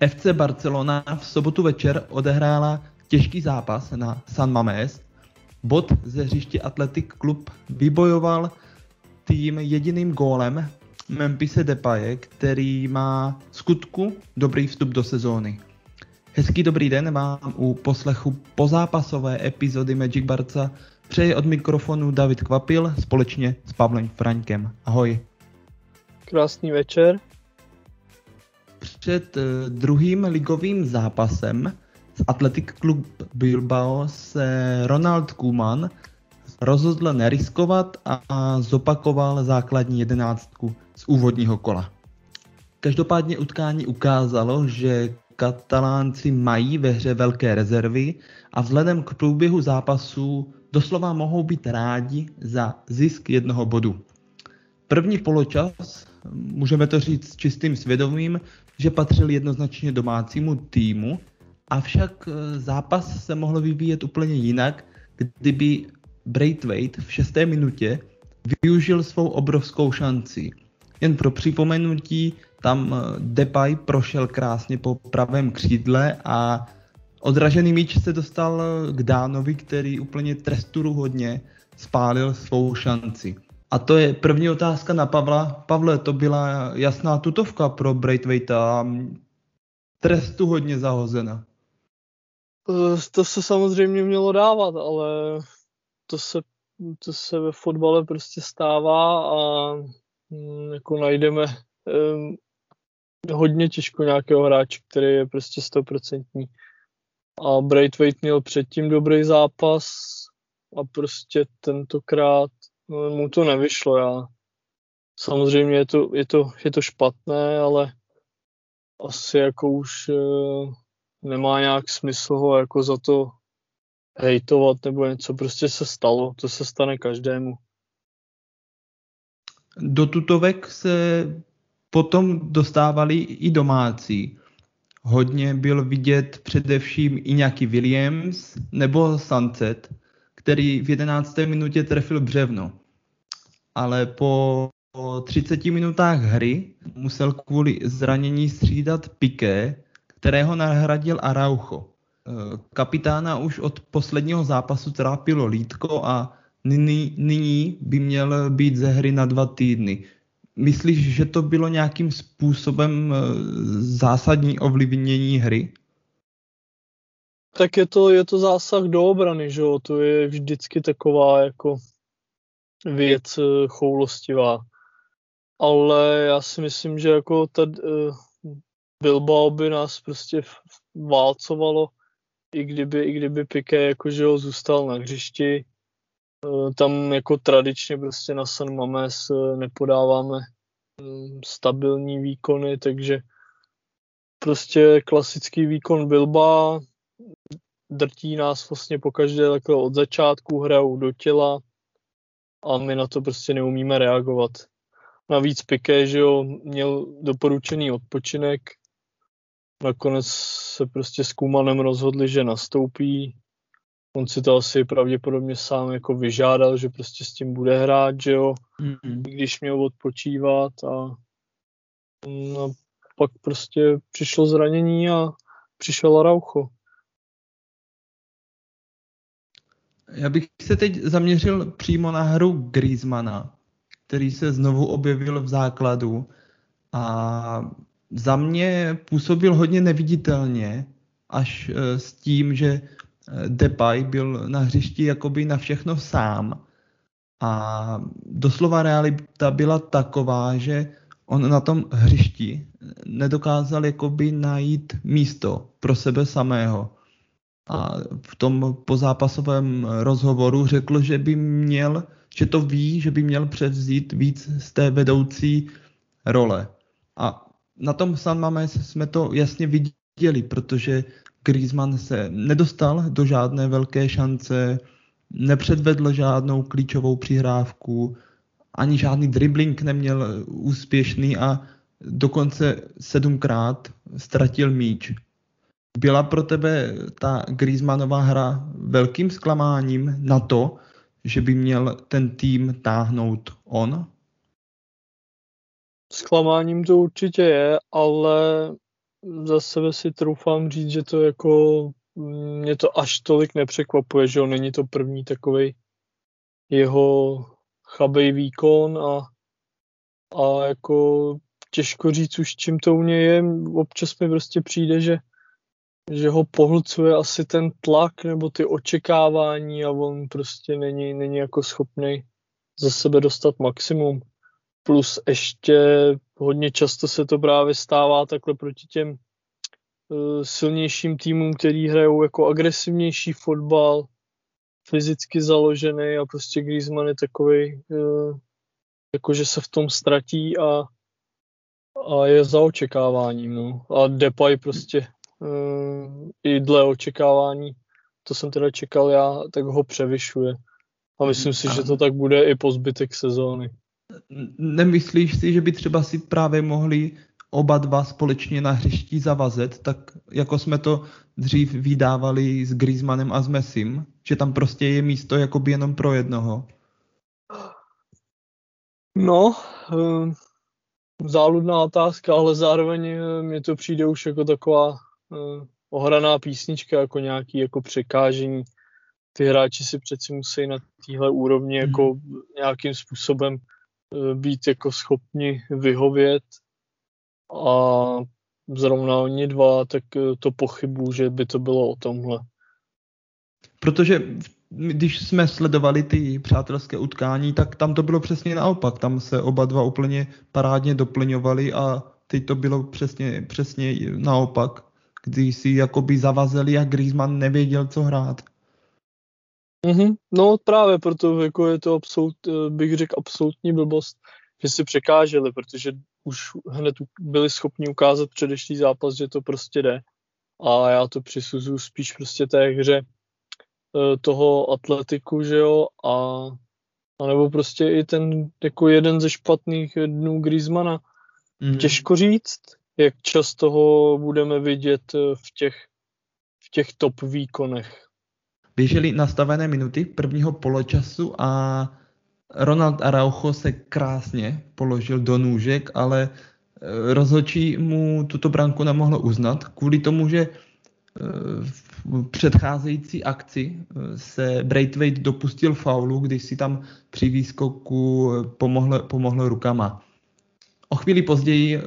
FC Barcelona v sobotu večer odehrála těžký zápas na San Mamés. Bod ze hřiště Athletic Club vybojoval tým jediným gólem Memphise Depaye, který má skutku dobrý vstup do sezóny. Hezký dobrý den vám u poslechu pozápasové epizody Magic Barca přeje od mikrofonu David Kvapil společně s Pavlem Fraňkem. Ahoj. Krásný večer. Před eh, druhým ligovým zápasem s Athletic Club Bilbao se Ronald Koeman rozhodl neriskovat a zopakoval základní jedenáctku z úvodního kola. Každopádně utkání ukázalo, že Katalánci mají ve hře velké rezervy a vzhledem k průběhu zápasů doslova mohou být rádi za zisk jednoho bodu. První poločas, můžeme to říct s čistým svědomím, že patřil jednoznačně domácímu týmu, avšak eh, zápas se mohl vyvíjet úplně jinak, kdyby Braithwaite v šesté minutě využil svou obrovskou šanci. Jen pro připomenutí, tam eh, Depay prošel krásně po pravém křídle a odražený míč se dostal eh, k Dánovi, který úplně tresturu hodně spálil svou šanci. A to je první otázka na Pavla. Pavle, to byla jasná tutovka pro Braithwaite a trestu hodně zahozena. Eh, to se samozřejmě mělo dávat, ale to se, to se ve fotbale prostě stává a hm, jako najdeme um, hodně těžko nějakého hráče, který je prostě stoprocentní. A Braithwaite měl předtím dobrý zápas a prostě tentokrát mu to nevyšlo. Já. Samozřejmě je to, je, to, je to špatné, ale asi jako už uh, nemá nějak smysl ho jako za to hejtovat nebo něco. Prostě se stalo, to se stane každému. Do tutovek se potom dostávali i domácí. Hodně byl vidět především i nějaký Williams nebo Sunset, který v 11. minutě trefil břevno. Ale po 30 minutách hry musel kvůli zranění střídat Piqué, kterého nahradil Araujo. Kapitána už od posledního zápasu trápilo lítko a nyní, nyní by měl být ze hry na dva týdny. Myslíš, že to bylo nějakým způsobem eh, zásadní ovlivnění hry? Tak je to, je to zásah do obrany, že jo? To je vždycky taková jako věc eh, choulostivá. Ale já si myslím, že jako tad, uh, Bilbao by nás prostě válcovalo, i kdyby, i kdyby Piqué jako, že ho zůstal na hřišti, Eh, tam jako tradičně prostě na San Mames eh, nepodáváme mm, stabilní výkony, takže prostě klasický výkon Bilba drtí nás vlastně pokaždé takhle od začátku, hrajou do těla a my na to prostě neumíme reagovat. Navíc Piqué, že jo, měl doporučený odpočinek, nakonec se prostě s Kumanem rozhodli, že nastoupí, on si to asi pravděpodobně sám jako vyžádal, že prostě s tím bude hrát, že jo, mm-hmm. když měl odpočívat a, a pak prostě přišlo zranění a přišel Araucho. Já bych se teď zaměřil přímo na hru Griezmana, který se znovu objevil v základu a za mě působil hodně neviditelně, až eh, s tím, že Depay byl na hřišti jakoby na všechno sám a doslova realita byla taková, že on na tom hřišti nedokázal jakoby najít místo pro sebe samého. A v tom pozápasovém rozhovoru řekl, že by měl, že to ví, že by měl převzít víc z té vedoucí role. A na tom San jsme to jasně viděli, protože Griezmann se nedostal do žádné velké šance, nepředvedl žádnou klíčovou přihrávku, ani žádný dribbling neměl úspěšný a dokonce sedmkrát ztratil míč. Byla pro tebe ta Griezmannová hra velkým zklamáním na to, že by měl ten tým táhnout on? Zklamáním to určitě je, ale za sebe si troufám říct, že to jako mě to až tolik nepřekvapuje, že jo, není to první takový jeho chabej výkon a, a jako těžko říct už, čím to u něj je. Občas mi prostě přijde, že, že ho pohlcuje asi ten tlak nebo ty očekávání a on prostě není, není jako schopný za sebe dostat maximum. Plus ještě hodně často se to právě stává takhle proti těm uh, silnějším týmům, který hrajou jako agresivnější fotbal, fyzicky založený a prostě Griezmann je takový, uh, jako že se v tom ztratí a, a je za očekáváním. No. A Depay prostě i dle očekávání, to jsem teda čekal já, tak ho převyšuje. A myslím si, že to tak bude i po zbytek sezóny. Nemyslíš si, že by třeba si právě mohli oba dva společně na hřišti zavazet, tak jako jsme to dřív vydávali s Griezmannem a s Messim, že tam prostě je místo jakoby jenom pro jednoho? No, eh, záludná otázka, ale zároveň eh, mi to přijde už jako taková eh, ohraná písnička, jako nějaký jako překážení. Ty hráči si přeci musí na téhle úrovni mm. jako nějakým způsobem být jako schopni vyhovět a zrovna oni dva, tak to pochybu, že by to bylo o tomhle. Protože když jsme sledovali ty přátelské utkání, tak tam to bylo přesně naopak. Tam se oba dva úplně parádně doplňovali a teď to bylo přesně, přesně naopak, když si jakoby zavazeli a Griezmann nevěděl, co hrát. Mm-hmm. No právě proto jako je to absolut, bych řekl absolutní blbost, že si překáželi, protože už hned byli schopni ukázat předešlý zápas, že to prostě jde. A já to přisuzuju spíš prostě té hře E, toho atletiku, že jo, a, a nebo prostě i ten jako jeden ze špatných dnů Griezmana. Mm. Těžko říct, jak často ho budeme vidět e, v těch, v těch top výkonech. Běžely nastavené minuty prvního poločasu a Ronald Araujo se krásně položil do nůžek, ale e, rozhodčí mu tuto branku nemohlo uznat kvůli tomu, že v předcházející akci eh, se Braithwaite dopustil faulu, když si tam při výskoku eh, pomohl, pomohl rukama. O chvíli později uh,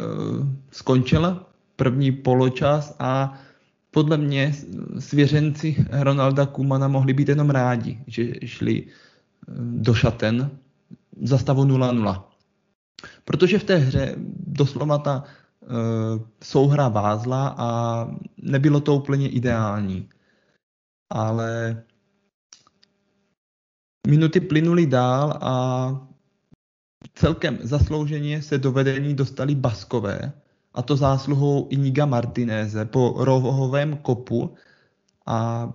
skončil první poločas a podle mě svěřenci Ronalda Kumana mohli být jenom rádi, že šli do šaten za stavu 0-0. Protože v té hře doslova ta Eh, souhra vázla a nebylo to úplně ideální. Ale minuty plynuly dál a celkem zaslouženě se do vedení dostali Baskové, a to zásluhou Iniga Martineze po rohovém kopu a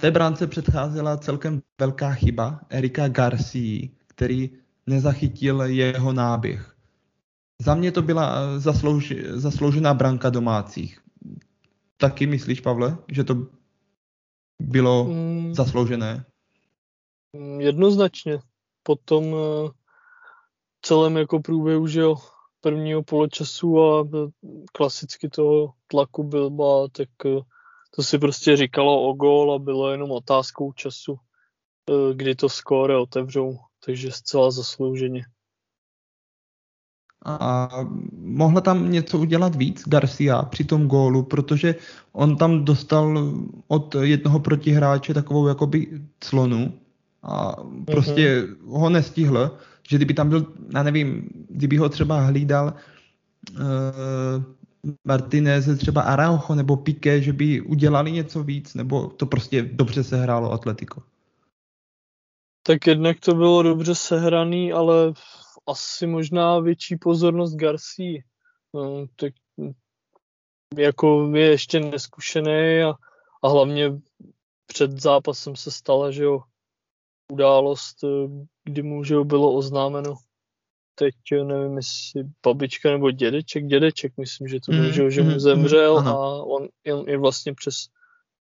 té bránce předcházela celkem velká chyba Erika Garcia, který nezachytil jeho náběh. Za mě to byla eh, zaslouž, zasloužená branka domácích. Taky myslíš, Pavle, že to bylo mm, zasloužené? Mm, jednoznačně. Potom uh, celém jako průběhu, že jo, prvního poločasu a eh, klasicky toho tlaku byl, tak to si prostě říkalo o gól a bylo jenom otázkou času, kdy to skóre otevřou, takže zcela zaslouženě. A mohla tam něco udělat víc Garcia při tom gólu, protože on tam dostal od jednoho protihráče takovou jakoby clonu a prostě uh-huh. ho nestihl, že kdyby tam byl, já nevím, kdyby ho třeba hlídal uh, Martinez, třeba Araujo nebo Piqué, že by udělali něco víc, nebo to prostě dobře se hrálo Atletico? Tak jednak to bylo dobře sehraný, ale asi možná větší pozornost Garcia. No, tak jako je ještě neskušený a, a hlavně před zápasem se stala, že jo, událost, kdy mu že bylo oznámeno. Teď nevím, jestli babička nebo dědeček, dědeček, myslím, že to mm, že, že mu mm, zemřel mm, a on, on i vlastně přes,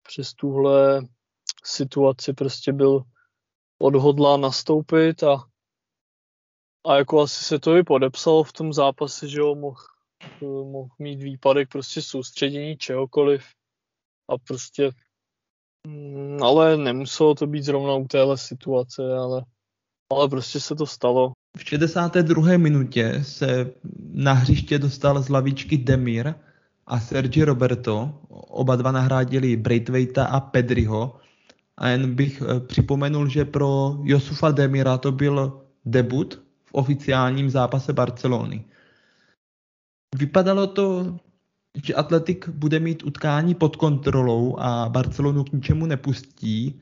přes tuhle situaci prostě byl odhodlá nastoupit a a jako asi se to i podepsalo v tom zápase, že jo, mohl eh, mohl mít výpadek prostě soustředění čehokoliv a prostě ale nemuselo to být zrovna u téhle situace, ale, ale prostě se to stalo. V 62. minutě se na hřiště dostal z lavičky Demir a Sergi Roberto. Oba dva nahrádili Braithwaita a Pedriho. A jen bych eh, připomenul, že pro Josufa Demira to byl debut v oficiálním zápase Barcelony. Vypadalo to, že Atletik bude mít utkání pod kontrolou a Barcelonu k ničemu nepustí,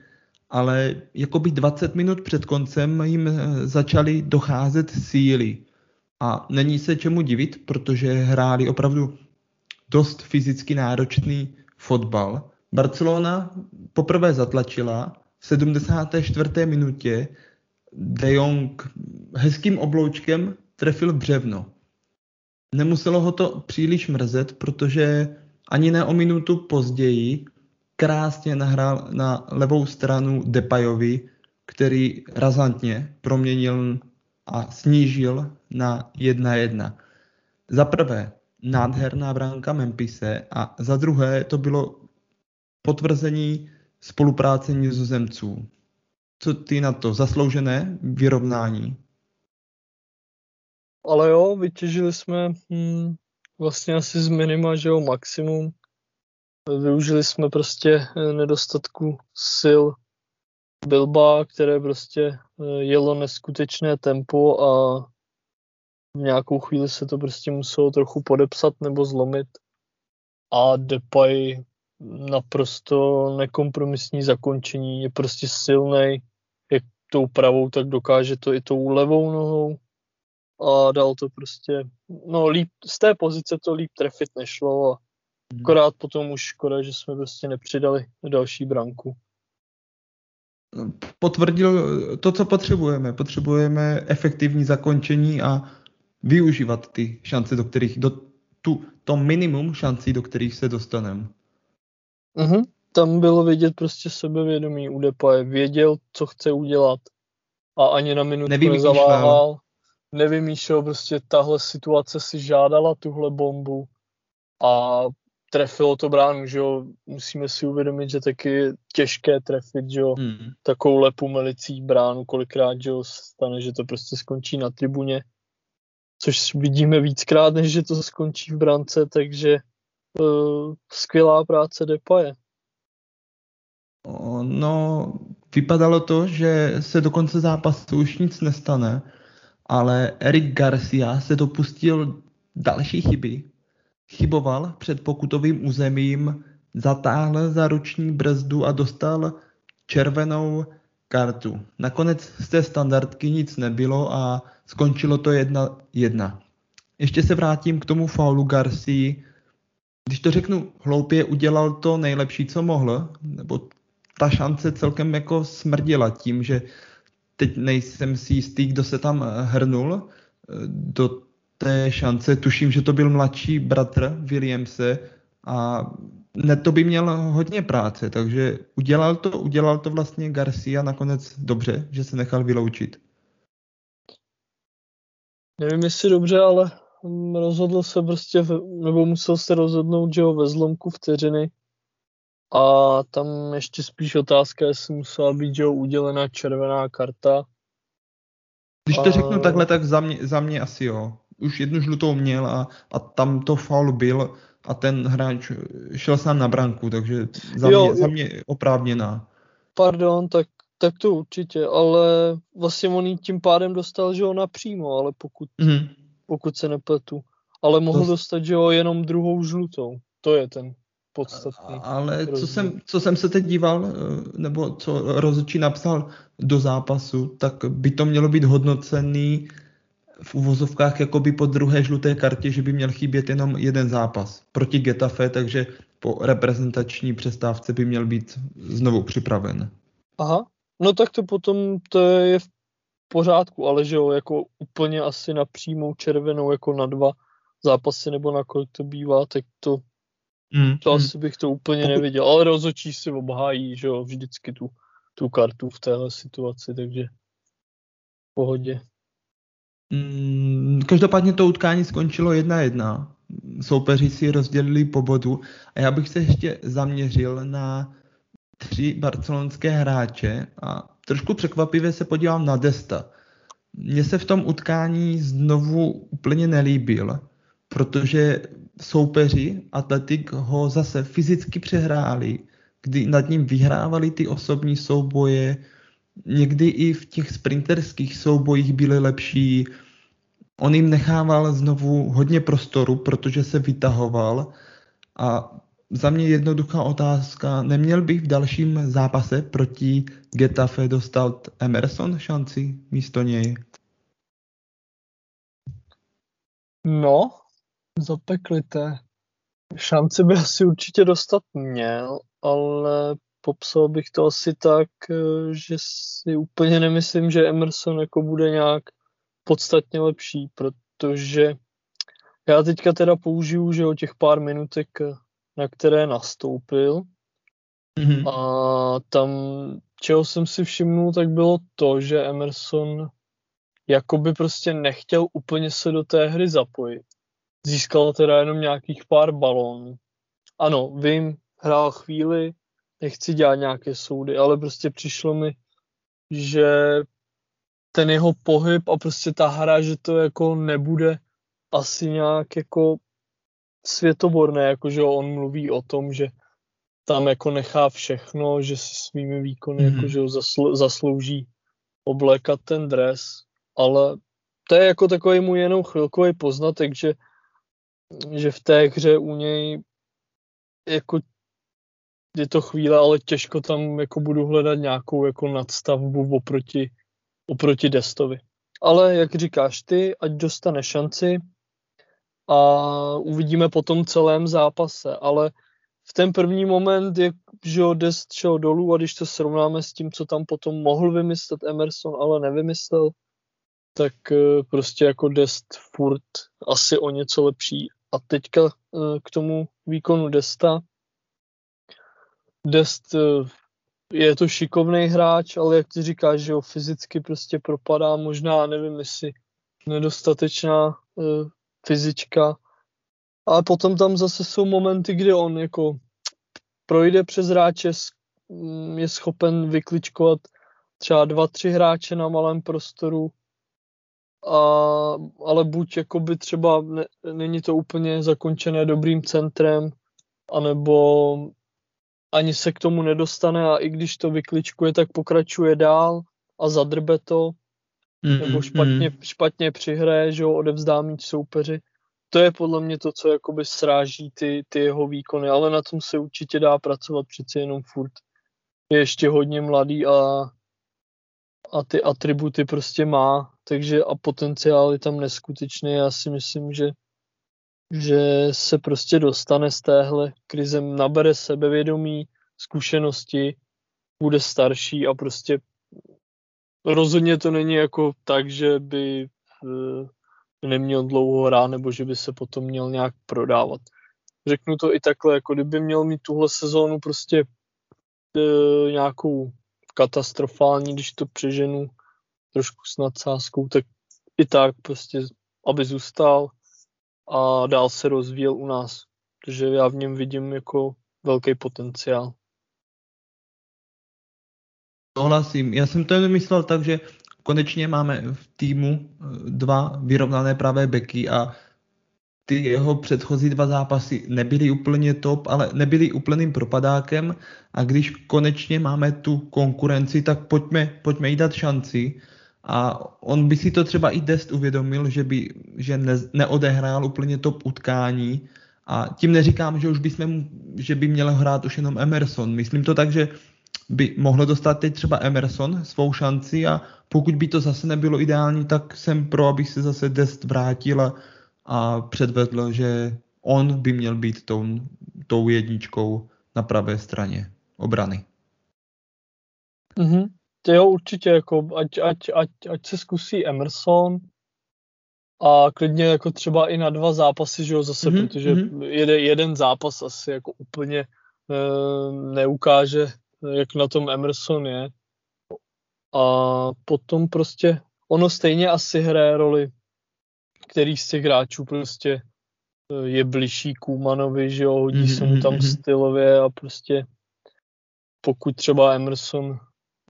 ale jakoby 20 minut před koncem jim eh, začaly docházet síly. A není se čemu divit, protože hráli opravdu dost fyzicky náročný fotbal. Barcelona poprvé zatlačila v 74. minutě De Jong hezkým obloučkem trefil břevno. Nemuselo ho to příliš mrzet, protože ani ne o minutu později krásně nahrál na levou stranu Depayovi, který razantně proměnil a snížil na 1-1. Za prvé nádherná bránka Mempise a za druhé to bylo potvrzení spolupráce nizozemců. Co ty na to? Zasloužené vyrovnání? Ale jo, vytěžili jsme hm, vlastně asi z minima, že jo, maximum. Využili jsme prostě eh, nedostatku sil Bilba, které prostě eh, jelo neskutečné tempo a v nějakou chvíli se to prostě muselo trochu podepsat nebo zlomit. A Depay naprosto nekompromisní zakončení, je prostě silný, jak tou pravou, tak dokáže to i tou levou nohou a dal to prostě, no líp, z té pozice to líp trefit nešlo a hmm. akorát potom už škoda, že jsme prostě nepřidali další branku. Potvrdil to, co potřebujeme. Potřebujeme efektivní zakončení a využívat ty šance, do kterých, do tu, to minimum šancí, do kterých se dostaneme. Mm-hmm. Tam bylo vidět prostě sebevědomí u Depaje. Věděl, co chce udělat a ani na minutu nezaváhal. Nevymýšlel, prostě tahle situace si žádala tuhle bombu a trefilo to bránu, že jo. Musíme si uvědomit, že taky je těžké trefit, že jo. Mm. Takovou lepu melicí bránu kolikrát, že jo, stane, že to prostě skončí na tribuně což vidíme víckrát, než že to skončí v brance, takže uh, skvělá práce Depaje. No, vypadalo to, že se do konce zápasu už nic nestane, ale Eric Garcia se dopustil další chyby. Chyboval před pokutovým územím, zatáhl za ruční brzdu a dostal červenou kartu. Nakonec z té standardky nic nebylo a skončilo to jedna jedna. Ještě se vrátím k tomu faulu Garcia. Když to řeknu hloupě, udělal to nejlepší, co mohl, nebo ta šance celkem jako smrdila tím, že teď nejsem si jistý, kdo se tam hrnul do té šance. Tuším, že to byl mladší bratr Williamse a to by měl hodně práce, takže udělal to, udělal to vlastně Garcia nakonec dobře, že se nechal vyloučit. Nevím, jestli dobře, ale rozhodl se prostě, nebo musel se rozhodnout, že ho ve zlomku vteřiny. A tam ještě spíš otázka, jestli musela být, že ho udělená červená karta. Když to a... řeknu takhle, tak za mě, za mě asi jo. Už jednu žlutou měl a, a tam to faul byl a ten hráč šel sám na branku, takže za, jo, mě, za mě oprávněná. Pardon, tak, tak to určitě, ale vlastně on jí tím pádem dostal, že ho napřímo, ale pokud, mm-hmm. pokud se nepletu. Ale mohl to... dostat, že ho jenom druhou žlutou. To je ten podstatný. Ale co jsem, co jsem se teď díval, eh, nebo co rozhodčí napsal do zápasu, tak by to mělo být hodnocený v uvozovkách jakoby po druhé žluté kartě, že by měl chybět jenom jeden zápas proti Getafe, takže po reprezentační přestávce by měl být znovu připraven. Aha, no tak to potom to je v pořádku, ale že jo, jako úplně asi na přímou červenou, jako na dva zápasy nebo na kolik to bývá, tak to, mm, to mm. asi bych to úplně neviděl. Ale rozhodčí si obhájí, že jo, vždycky tu, tu kartu v téhle situaci, takže v pohodě. Mm, každopádně to utkání skončilo 1-1. soupeři si rozdělili po bodu a já bych se ještě zaměřil na tři barcelonské hráče a trošku překvapivě se podívám na Desta. Mně se v tom utkání znovu úplně nelíbil, protože soupeři Atletik ho zase fyzicky přehráli, kdy nad ním vyhrávali ty osobní souboje, někdy i v těch sprinterských soubojích byli lepší. On jim nechával znovu hodně prostoru, protože se vytahoval a za mě jednoduchá otázka. Neměl bych v dalším zápase proti Getafe dostat Emerson šanci místo něj? No, zapeklité. Šanci by asi určitě dostat měl, ale popsal bych to asi tak, že si úplně nemyslím, že Emerson jako bude nějak podstatně lepší, protože já teďka teda použiju, že o těch pár minutek na které nastoupil. Mm-hmm. A tam, čeho jsem si všimnul, tak bylo to, že Emerson jakoby prostě nechtěl úplně se do té hry zapojit. Získal teda jenom nějakých pár balónů. Ano, vím, hrál chvíli, nechci dělat nějaké soudy, ale prostě přišlo mi, že ten jeho pohyb a prostě ta hra, že to jako nebude asi nějak jako světoborné, jakože on mluví o tom, že tam jako nechá všechno, že si svými výkony mm. jakože zasl- zaslouží oblékat ten dres, ale to je jako takový mu jenom chvilkový poznatek, že, že v té hře u něj jako je to chvíle, ale těžko tam jako budu hledat nějakou jako nadstavbu oproti, oproti Destovi. Ale jak říkáš ty, ať dostane šanci, a uvidíme po tom celém zápase, ale v ten první moment, jak že Dest šel dolů a když to srovnáme s tím, co tam potom mohl vymyslet Emerson, ale nevymyslel, tak eh, prostě jako Dest furt asi o něco lepší. A teďka eh, k tomu výkonu Desta. Dest eh, je to šikovný hráč, ale jak ty říkáš, že ho fyzicky prostě propadá, možná nevím, jestli nedostatečná fyzička. Ale potom tam zase jsou momenty, kdy on jako projde přes hráče, mm, je schopen vykličkovat třeba dva, tři hráče na malém prostoru, a, ale buď jakoby třeba ne, není to úplně zakončené dobrým centrem, anebo ani se k tomu nedostane a i když to vykličkuje, tak pokračuje dál a zadrbe to mm, nebo špatně, mm. špatně přihraje, že ho odevzdá mít soupeři. To je podle mě to, co jakoby sráží ty, ty jeho výkony, ale na tom se určitě dá pracovat přeci jenom furt. Je ještě hodně mladý a, a ty atributy prostě má, takže a potenciál je tam neskutečný. Já si myslím, že že se prostě dostane z téhle krize, nabere sebevědomí, zkušenosti, bude starší a prostě rozhodně to není jako tak, že by eh, neměl dlouho hrát nebo že by se potom měl nějak prodávat. Řeknu to i takhle, jako kdyby měl mít tuhle sezónu prostě e, nějakou katastrofální, když to přeženu trošku s nadsázkou, tak i tak prostě, aby zůstal a dál se rozvíjel u nás. Takže já v něm vidím jako velký potenciál. Souhlasím. Já jsem to myslel tak, že konečně máme v týmu eh, dva vyrovnané pravé beky a ty jeho předchozí dva zápasy nebyly úplně top, ale nebyly úplným propadákem a když konečně máme tu konkurenci, tak pojďme, pojďme jí dát šanci. A on by si to třeba i Dest uvědomil, že, by, že ne, neodehrál úplně top utkání a tím neříkám, že už bychom, že by měl hrát už jenom Emerson. Myslím to tak, že by mohl dostat teď třeba Emerson svou šanci a pokud by to zase nebylo ideální, tak jsem pro, abych se zase Dest vrátil a, a předvedl, že on by měl být tou, tou jedničkou na pravé straně obrany. Mm-hmm. Jo, určitě, jako ať, ať, ať, ať se zkusí Emerson a klidně jako třeba i na dva zápasy, že jo, zase, mm-hmm. protože mm-hmm. Jeden, jeden zápas asi jako úplně e, neukáže jak na tom Emerson je. A potom prostě ono stejně asi hraje roli, který z těch hráčů prostě je bližší Kumanovi, že jo, hodí se mu tam Mm-hmm. stylově a prostě pokud třeba Emerson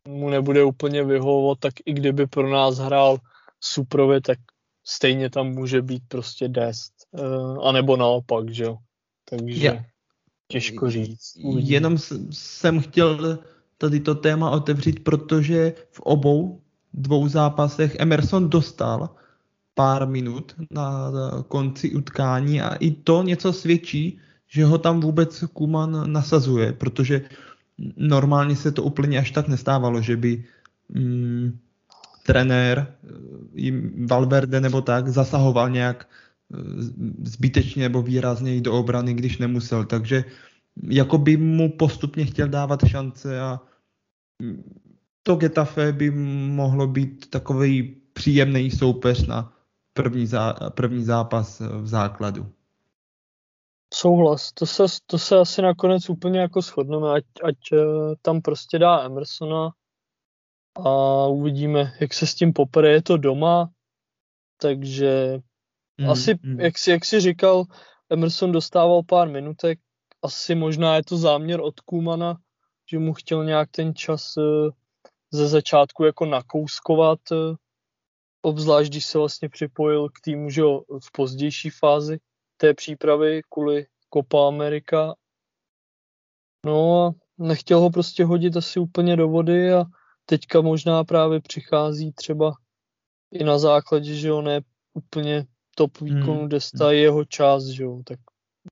mu nebude úplně vyhovovat, tak i kdyby pro nás hrál suprově, tak stejně tam může být prostě Dest. Uh, a nebo naopak, že jo. Takže Ja. těžko říct. Uvidíme. Jenom jsem chtěl tady to téma otevřít, protože v obou dvou zápasech Emerson dostal pár minut na konci utkání a i to něco svědčí, že ho tam vůbec Kuman nasazuje, protože normálně se to úplně až tak nestávalo, že by mm, trenér eh, jim Valverde nebo tak zasahoval nějak eh, zbytečně nebo výrazněji do obrany, když nemusel. Takže jako by mu postupně chtěl dávat šance a mm, to Getafe by mohlo být takový příjemný soupeř na první, zá, první zápas v základu. Souhlas, to se, to se asi nakonec úplně jako shodneme, ať, ať eh, tam prostě dá Emersona a uvidíme, jak se s tím popere, je to doma, takže Mm, asi, mm. jak si, jak si říkal, Emerson dostával pár minutek, asi možná je to záměr od Kumana, že mu chtěl nějak ten čas eh, ze začátku jako nakouskovat, eh, obzvlášť když se vlastně připojil k týmu, že v pozdější fázi té přípravy kvůli Copa America. No a nechtěl ho prostě hodit asi úplně do vody a teďka možná právě přichází třeba i na základě, že jo, ne úplně top výkonu Hmm. Desta je jeho čas, že jo, tak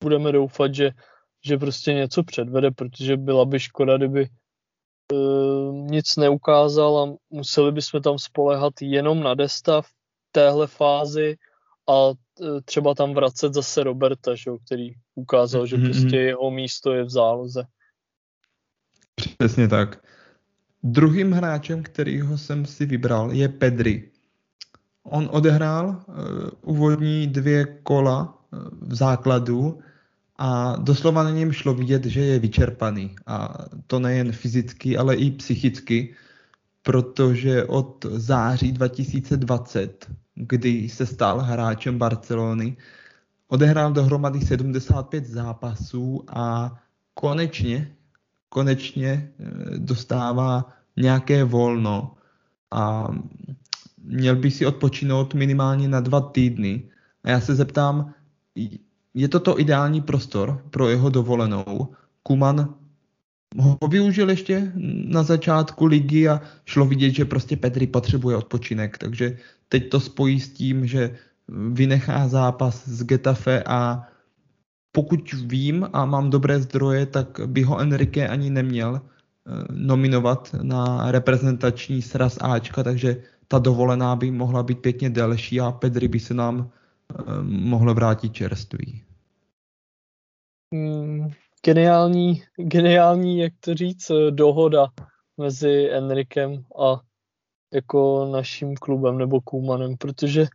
budeme doufat, že, že prostě něco předvede, protože byla by škoda, kdyby uh, nic neukázal a museli bychom tam spolehat jenom na Desta v téhle fázi a třeba tam vracet zase Roberta, že jo, který ukázal, že Mhm, prostě jeho místo je v záloze. Přesně tak. Druhým hráčem, kterýho jsem si vybral, je Pedri. On odehrál uh, úvodní dvě kola uh, v základu a doslova na něm šlo vidět, že je vyčerpaný. A to nejen fyzicky, ale i psychicky, protože od září 2020, kdy se stal hráčem Barcelony, odehrál dohromady 75 zápasů a konečně, konečně eh, dostává nějaké volno a měl by si odpočinout minimálně na dva týdny. A já se zeptám, je to to ideální prostor pro jeho dovolenou? Kuman ho využil ještě na začátku ligy a šlo vidět, že prostě Pedri potřebuje odpočinek, takže teď to spojí s tím, že vynechá zápas z Getafe a pokud vím a mám dobré zdroje, tak by ho Enrique ani neměl eh, nominovat na reprezentační sraz Ačka, takže ta dovolená by mohla být pěkně delší a Pedri by se nám eh, mohlo vrátit čerství. Mm, geniální, geniální, jak to říct, eh, dohoda mezi Enrikem a jako naším klubem nebo Kumanem, protože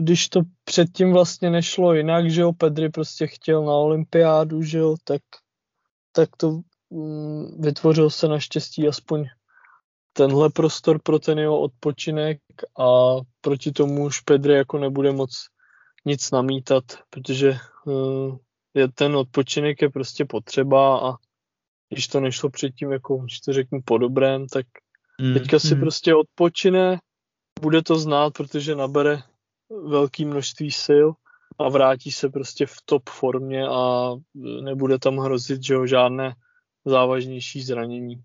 když to předtím vlastně nešlo jinak, že jo, Pedri prostě chtěl na olympiádu, že jo, tak, tak to mm, vytvořil se naštěstí aspoň tenhle prostor pro ten jeho odpočinek a proti tomu už Pedri jako nebude moc nic namítat, protože uh, je, ten odpočinek je prostě potřeba a když to nešlo předtím, jako když to řeknu po dobrém, tak Mm, teďka si mm. prostě odpočine, bude to znát, protože nabere velké množství sil a vrátí se prostě v top formě a nebude tam hrozit, že jo, žádné závažnější zranění.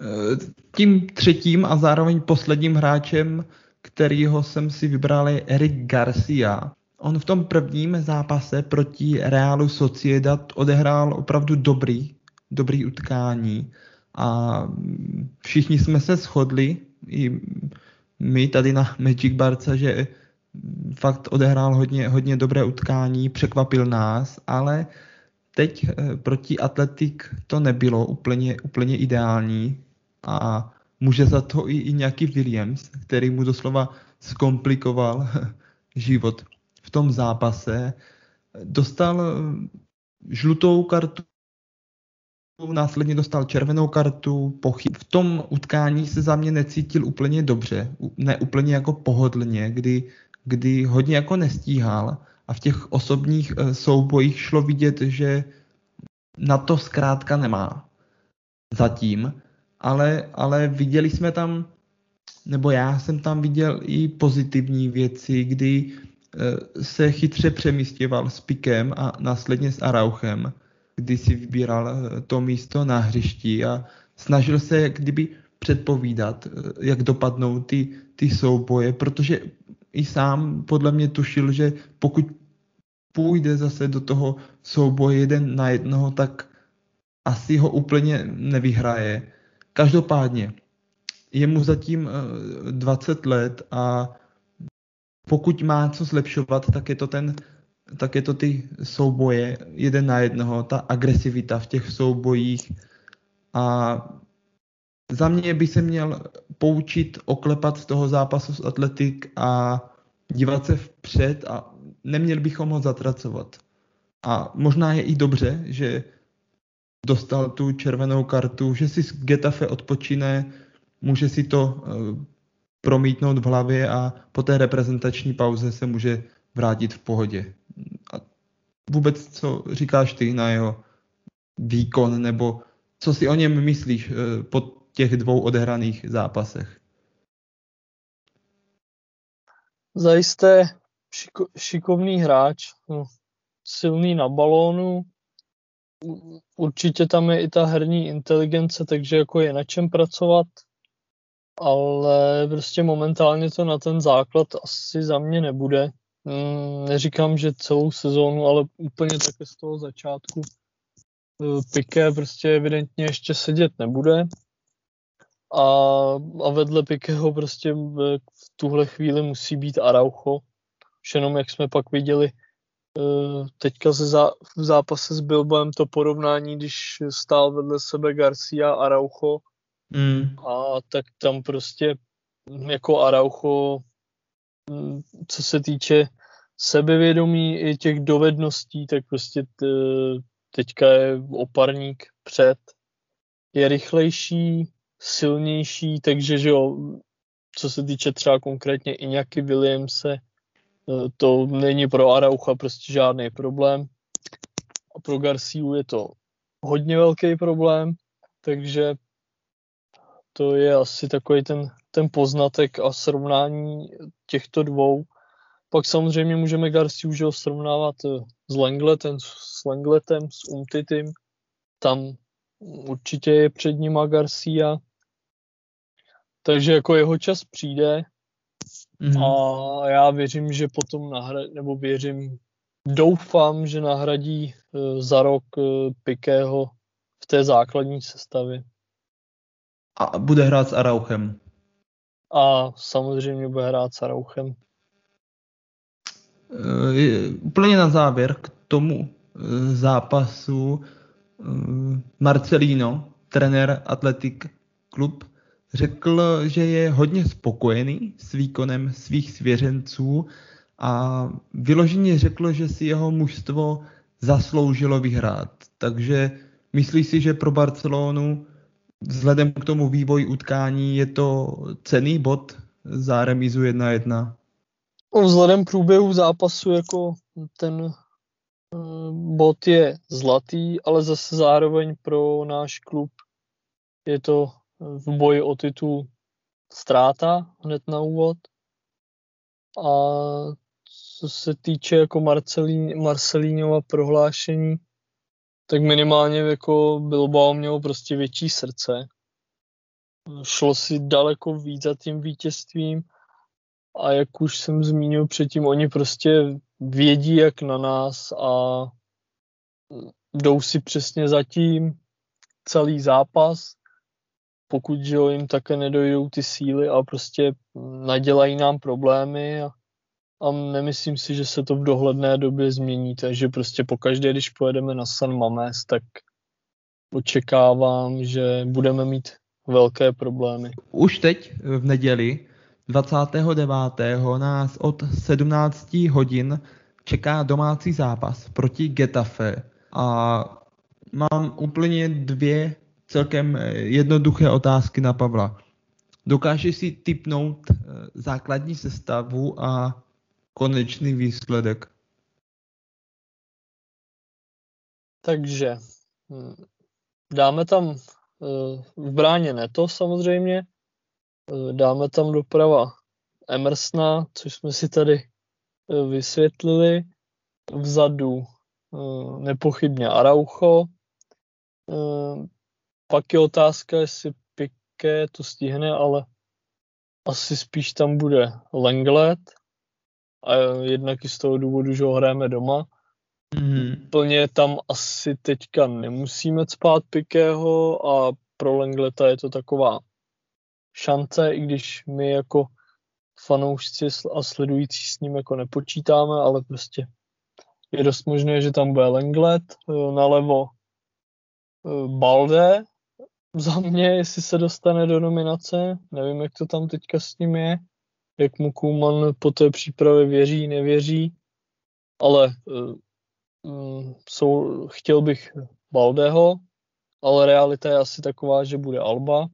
Eh, Tím třetím a zároveň posledním hráčem, kterýho jsem si vybral, je Eric Garcia. On v tom prvním zápase proti Realu Sociedad odehrál opravdu dobrý, dobrý utkání a všichni jsme se shodli, i my tady na Magic Barca, že fakt odehrál hodně, hodně dobré utkání, překvapil nás, ale teď eh, proti Atletik to nebylo úplně, úplně ideální a může za to i, i nějaký Williams, který mu doslova zkomplikoval život tom zápase. Dostal eh, žlutou kartu, následně dostal červenou kartu, pochyb. V tom utkání se za mě necítil úplně dobře, ne úplně jako pohodlně, kdy kdy hodně jako nestíhal a v těch osobních eh, soubojích šlo vidět, že na to zkrátka nemá zatím, ale, ale viděli jsme tam, nebo já jsem tam viděl i pozitivní věci, kdy se chytře přemístěval s Pikem a následně s Arauchem, kdy si vybíral eh, to místo na hřišti a snažil se jak kdyby předpovídat, jak dopadnou ty, ty souboje, protože i sám podle mě tušil, že pokud půjde zase do toho souboje jeden na jednoho, tak asi ho úplně nevyhraje. Každopádně, je mu zatím 20 eh, let a pokud má co zlepšovat, tak je to ten tak je to ty souboje jeden na jednoho, ta agresivita v těch soubojích a za mě by se měl poučit oklepat z toho zápasu s Atletik a dívat se vpřed a neměli bychom ho zatracovat. A možná je i dobře, že dostal tu červenou kartu, že si z Getafe odpočine, může si to uh, promítnout v hlavě a po té reprezentační pauze se může vrátit v pohodě. A vůbec, co říkáš ty na jeho výkon, nebo co si o něm myslíš uh, po těch dvou odehraných zápasech? Zajisté šiko, šikovný hráč, no, silný na balónu, určitě tam je i ta herní inteligence, takže jako je na čem pracovat, ale prostě momentálně to na ten základ asi za mě nebude. Hmm, neříkám, že celou sezónu, ale úplně také z toho začátku. E, Piké prostě evidentně ještě sedět nebude. A, a vedle Pikeho prostě v tuhle chvíli musí být Araucho, už jenom jak jsme pak viděli eh, teďka ze zá, v zápase s Bilbem to porovnání, když stál vedle sebe Garcia a Araujo mm. a tak tam prostě jako Araujo, mm, co se týče sebevědomí i těch dovedností, tak prostě t, teďka je oparník před, je rychlejší, silnější, takže že jo, co se týče třeba konkrétně Iñaki Williamse, Eh, to není pro Araucha prostě žádný problém. A pro Garciu je to hodně velký problém, takže to je asi takový ten, ten poznatek a srovnání těchto dvou. Pak samozřejmě můžeme Garciu už srovnávat eh, s Lengletem, s Lengletem, s Umtitym. Tam určitě je před nima Garcia. Takže jako jeho čas přijde, Mm-hmm. A já věřím, že potom nahradí, nebo věřím, doufám, že nahradí uh, za rok uh, Pikého v té základní sestavě. A bude hrát s Arauchem. A samozřejmě bude hrát s Arauchem. Uh, úplně na závěr k tomu uh, zápasu uh, Marcelino, trenér Atletik klub, Řekl, že je hodně spokojený s výkonem svých svěřenců a vyloženě řekl, že si jeho mužstvo zasloužilo vyhrát. Takže myslí si, že pro Barcelonu vzhledem k tomu vývoji utkání je to cený bod za remízu 1-1? No, vzhledem k průběhu zápasu jako ten eh, bod je zlatý, ale zase zároveň pro náš klub je to v boji o titul ztráta hned na úvod. A co se týče jako Marcelín, Marcelínova prohlášení, tak minimálně jako Bilbao mělo prostě větší srdce. Šlo si daleko víc za tím vítězstvím a jak už jsem zmínil předtím, oni prostě vědí jak na nás a jdou si přesně za tím celý zápas pokud jo, jim také nedojdou ty síly a prostě nadělají nám problémy a, a nemyslím si, že se to v dohledné době změní, takže prostě pokaždé, když pojedeme na San Mames, tak očekávám, že budeme mít velké problémy. Už teď v neděli 29. nás od 17 hodin čeká domácí zápas proti Getafe a mám úplně dvě celkem jednoduché otázky na Pavla. Dokážeš si typnout eh, základní sestavu a konečný výsledek. Takže hm, dáme tam eh, v bráně Neto samozřejmě, eh, dáme tam doprava Emersona, což jsme si tady eh, vysvětlili, vzadu nepochybně Araucho, pak je otázka, jestli Piqué to stihne, ale asi spíš tam bude Lenglet, a jednak i z toho důvodu, že ho hrajeme doma, Mm. Plně tam asi teďka nemusíme spát Pikého a pro Lengleta je to taková šance, i když my jako fanoušci a sledující s ním jako nepočítáme, ale prostě je dost možné, že tam bude Lenglet, eh, nalevo eh, Balde, za mě, jestli se dostane do nominace, nevím, jak to tam teďka s ním je, jak mu Kuman po té přípravě věří, nevěří, ale eh, Mm, jsou, chtěl bych Baldeho, ale realita je asi taková, že bude Alba.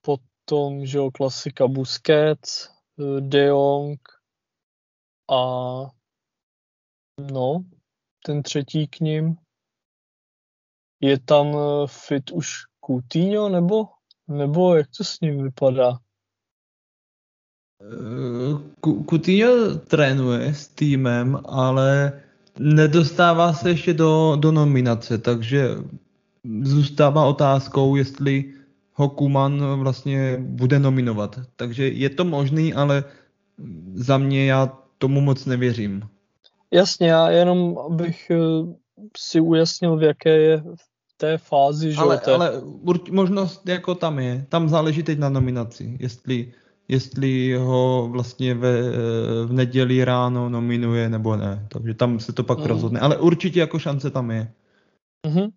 Potom, že jo, klasika Busquets, eh, De Jong a no, ten třetí k ním. Je tam eh, fit už Coutinho, nebo, nebo jak to s ním vypadá? Eh, Coutinho trénuje s týmem, ale Nedostává se ještě do, do nominace, takže zůstává otázkou, jestli ho Kuman vlastně bude nominovat. Takže je to možný, ale za mě já tomu moc nevěřím. Jasně, já jenom bych eh, si ujasnil, v jaké je v té fázi, že ale, ale možnost jako tam je. Tam záleží teď na nominaci, jestli jestli ho vlastně ve, v neděli ráno nominuje nebo ne. Takže tam se to pak mm. rozhodne. Ale určitě jako šance tam je. Mm-hmm.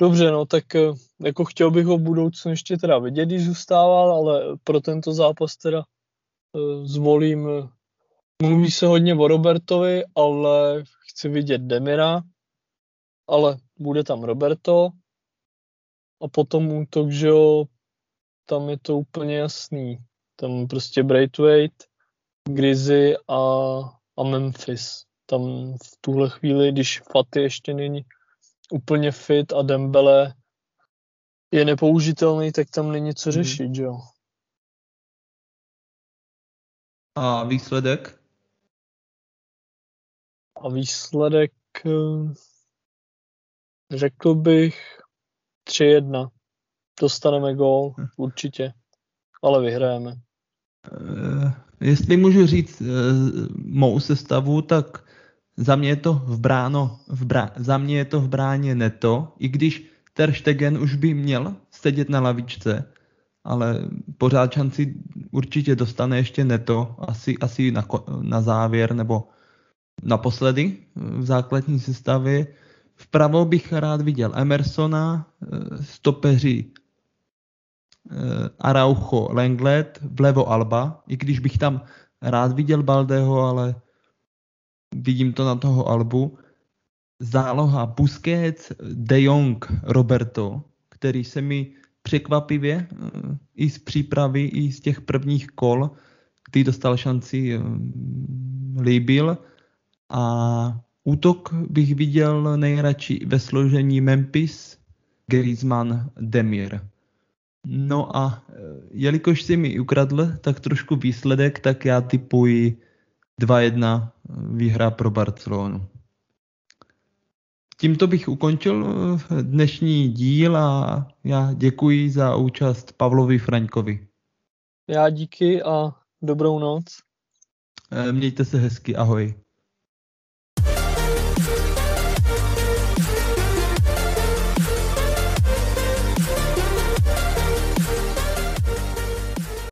Dobře, no tak eh, jako chtěl bych ho v budoucnu ještě teda vidět, když zůstával, ale pro tento zápas teda uh, zvolím, uh, mluví se hodně o Robertovi, ale chci vidět Demira, ale bude tam Roberto a potom útok, že jo, tam je to úplně jasný. Tam prostě Braithwaite, Grizzly a, a Memphis. Tam v tuhle chvíli, když Faty ještě není úplně fit a Dembele je nepoužitelný, tak tam není co mhm. řešit, mm. jo. A výsledek? A výsledek eh, řekl bych 3-1. Dostaneme gól, hm. určitě, ale vyhrajeme. Uh, jestli můžu říct uh, mou sestavu, tak za mě je to v bráno, v brá, za mě je to v bráně neto, i když Ter Stegen už by měl sedět na lavičce, ale pořád šanci určitě dostane ještě neto, asi, asi na, na závěr nebo naposledy v základní sestavě. Vpravo bych rád viděl Emersona, stopeři Eh, Araujo Lenglet, vlevo Alba, i když bych tam rád viděl Baldeho, ale vidím to na toho Albu. Záloha Busquets, De Jong, Roberto, který se mi překvapivě eh, i z přípravy, i z těch prvních kol, kdy dostal šanci, eh, líbil. A útok bych viděl nejradši ve složení Memphis, Griezmann, Demir. No a e, jelikož si mi ukradl tak trošku výsledek, tak já typuji 2-1 výhra pro Barcelonu. Tímto bych ukončil e, dnešní díl a já děkuji za účast Pavlovi Fraňkovi. Já díky a dobrou noc. E, mějte se hezky, ahoj.